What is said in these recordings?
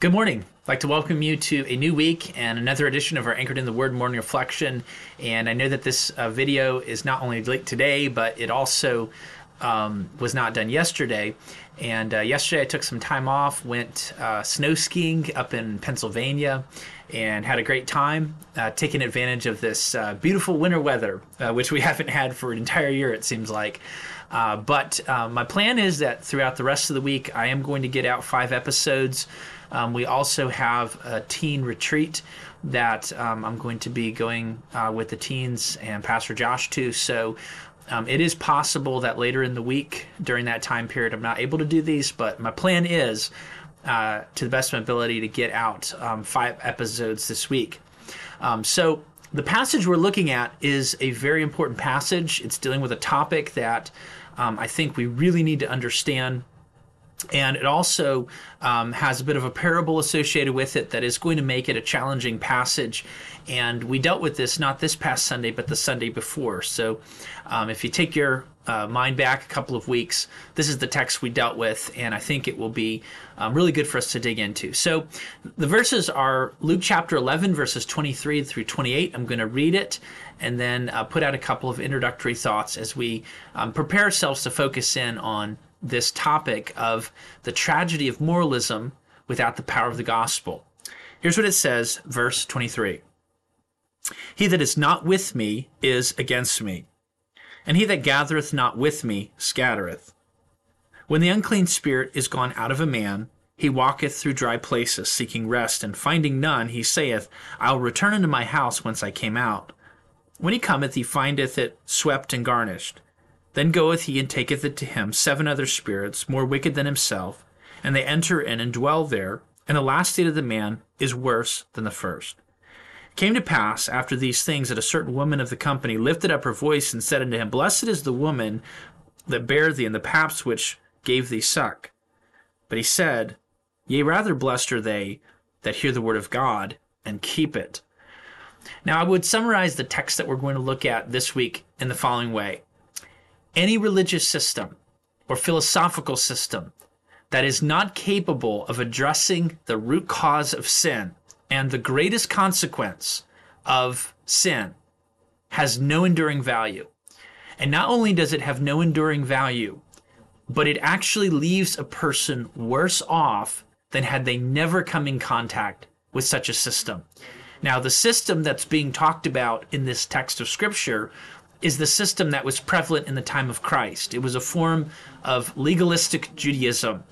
Good morning. I'd like to welcome you to a new week and another edition of our Anchored in the Word morning reflection. And I know that this uh, video is not only late today, but it also um, was not done yesterday. And uh, yesterday I took some time off, went uh, snow skiing up in Pennsylvania, and had a great time uh, taking advantage of this uh, beautiful winter weather, uh, which we haven't had for an entire year, it seems like. But my plan is that throughout the rest of the week, I am going to get out five episodes. Um, we also have a teen retreat that um, I'm going to be going uh, with the teens and Pastor Josh to. So um, it is possible that later in the week during that time period I'm not able to do these, but my plan is uh, to the best of my ability to get out um, five episodes this week. Um, so the passage we're looking at is a very important passage. It's dealing with a topic that um, I think we really need to understand and it also um, has a bit of a parable associated with it that is going to make it a challenging passage. And we dealt with this not this past Sunday, but the Sunday before. So um, if you take your uh, mind back a couple of weeks, this is the text we dealt with, and I think it will be um, really good for us to dig into. So the verses are Luke chapter 11, verses 23 through 28. I'm going to read it and then uh, put out a couple of introductory thoughts as we um, prepare ourselves to focus in on this topic of the tragedy of moralism without the power of the gospel. Here's what it says, verse 23 He that is not with me is against me, and he that gathereth not with me scattereth. When the unclean spirit is gone out of a man, he walketh through dry places, seeking rest, and finding none, he saith, I will return unto my house whence I came out. When he cometh, he findeth it swept and garnished. Then goeth he and taketh it to him seven other spirits, more wicked than himself, and they enter in and dwell there, and the last state of the man is worse than the first. It came to pass after these things that a certain woman of the company lifted up her voice and said unto him, Blessed is the woman that bare thee, and the paps which gave thee suck. But he said, Yea, rather blessed are they that hear the word of God and keep it. Now, I would summarize the text that we're going to look at this week in the following way any religious system or philosophical system that is not capable of addressing the root cause of sin and the greatest consequence of sin has no enduring value. And not only does it have no enduring value, but it actually leaves a person worse off than had they never come in contact with such a system. Now, the system that's being talked about in this text of scripture is the system that was prevalent in the time of Christ. It was a form of legalistic Judaism,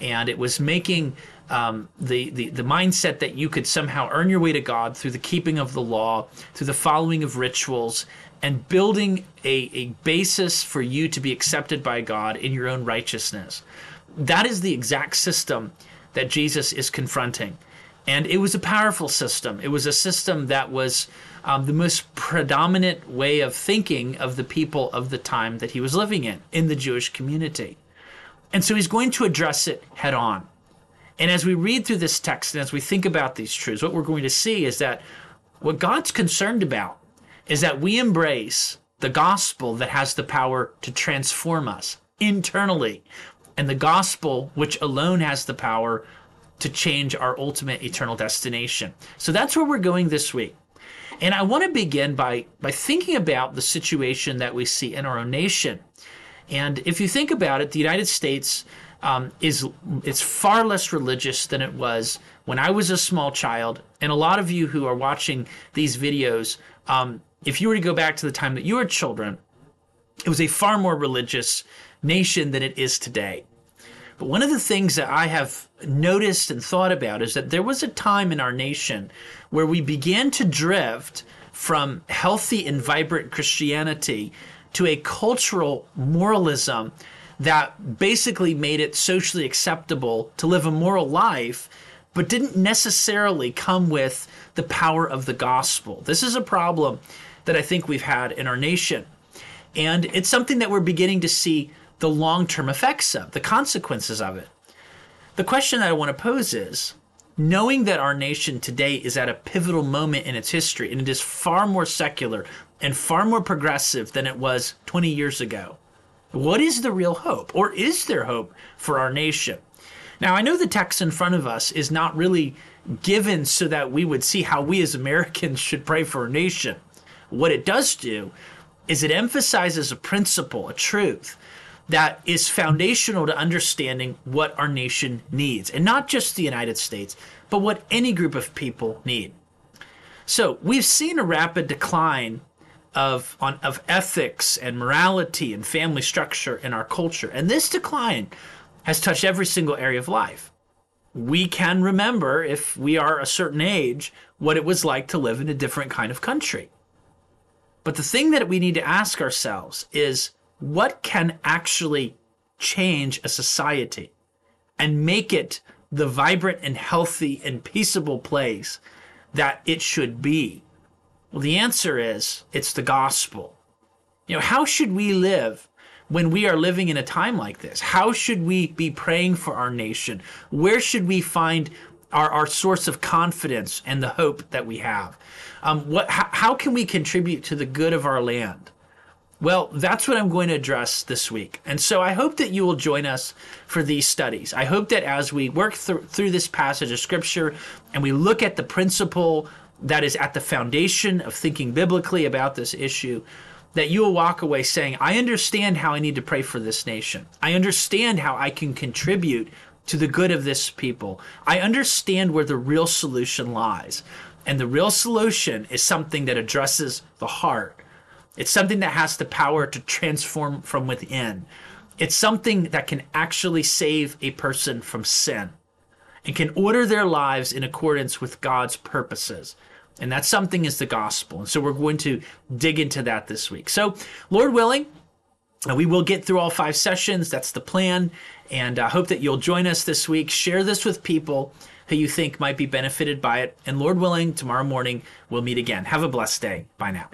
and it was making um, the, the, the mindset that you could somehow earn your way to God through the keeping of the law, through the following of rituals, and building a, a basis for you to be accepted by God in your own righteousness. That is the exact system that Jesus is confronting. And it was a powerful system. It was a system that was um, the most predominant way of thinking of the people of the time that he was living in, in the Jewish community. And so he's going to address it head on. And as we read through this text and as we think about these truths, what we're going to see is that what God's concerned about is that we embrace the gospel that has the power to transform us internally, and the gospel which alone has the power to change our ultimate eternal destination. So that's where we're going this week. And I want to begin by, by thinking about the situation that we see in our own nation. And if you think about it, the United States um, is it's far less religious than it was when I was a small child. And a lot of you who are watching these videos, um, if you were to go back to the time that you were children, it was a far more religious nation than it is today. But one of the things that I have noticed and thought about is that there was a time in our nation where we began to drift from healthy and vibrant Christianity to a cultural moralism that basically made it socially acceptable to live a moral life, but didn't necessarily come with the power of the gospel. This is a problem that I think we've had in our nation. And it's something that we're beginning to see the long term effects of, the consequences of it. The question that I want to pose is knowing that our nation today is at a pivotal moment in its history and it is far more secular and far more progressive than it was 20 years ago, what is the real hope? Or is there hope for our nation? Now, I know the text in front of us is not really given so that we would see how we as Americans should pray for our nation. What it does do is it emphasizes a principle, a truth that is foundational to understanding what our nation needs, and not just the United States, but what any group of people need. So we've seen a rapid decline of on of ethics and morality and family structure in our culture, and this decline has touched every single area of life. We can remember, if we are a certain age, what it was like to live in a different kind of country. But the thing that we need to ask ourselves is what can actually change a society and make it the vibrant and healthy and peaceable place that it should be? Well, the answer is it's the gospel. You know, how should we live when we are living in a time like this? How should we be praying for our nation? Where should we find our, our source of confidence and the hope that we have? Um, what, how, how can we contribute to the good of our land? Well, that's what I'm going to address this week. And so I hope that you will join us for these studies. I hope that as we work through, through this passage of scripture and we look at the principle that is at the foundation of thinking biblically about this issue, that you will walk away saying, I understand how I need to pray for this nation. I understand how I can contribute to the good of this people. I understand where the real solution lies. And the real solution is something that addresses the heart. It's something that has the power to transform from within. It's something that can actually save a person from sin and can order their lives in accordance with God's purposes. And that something is the gospel. And so we're going to dig into that this week. So, Lord willing, uh, we will get through all five sessions. That's the plan. And I hope that you'll join us this week. Share this with people who you think might be benefited by it. And Lord willing, tomorrow morning we'll meet again. Have a blessed day. Bye now.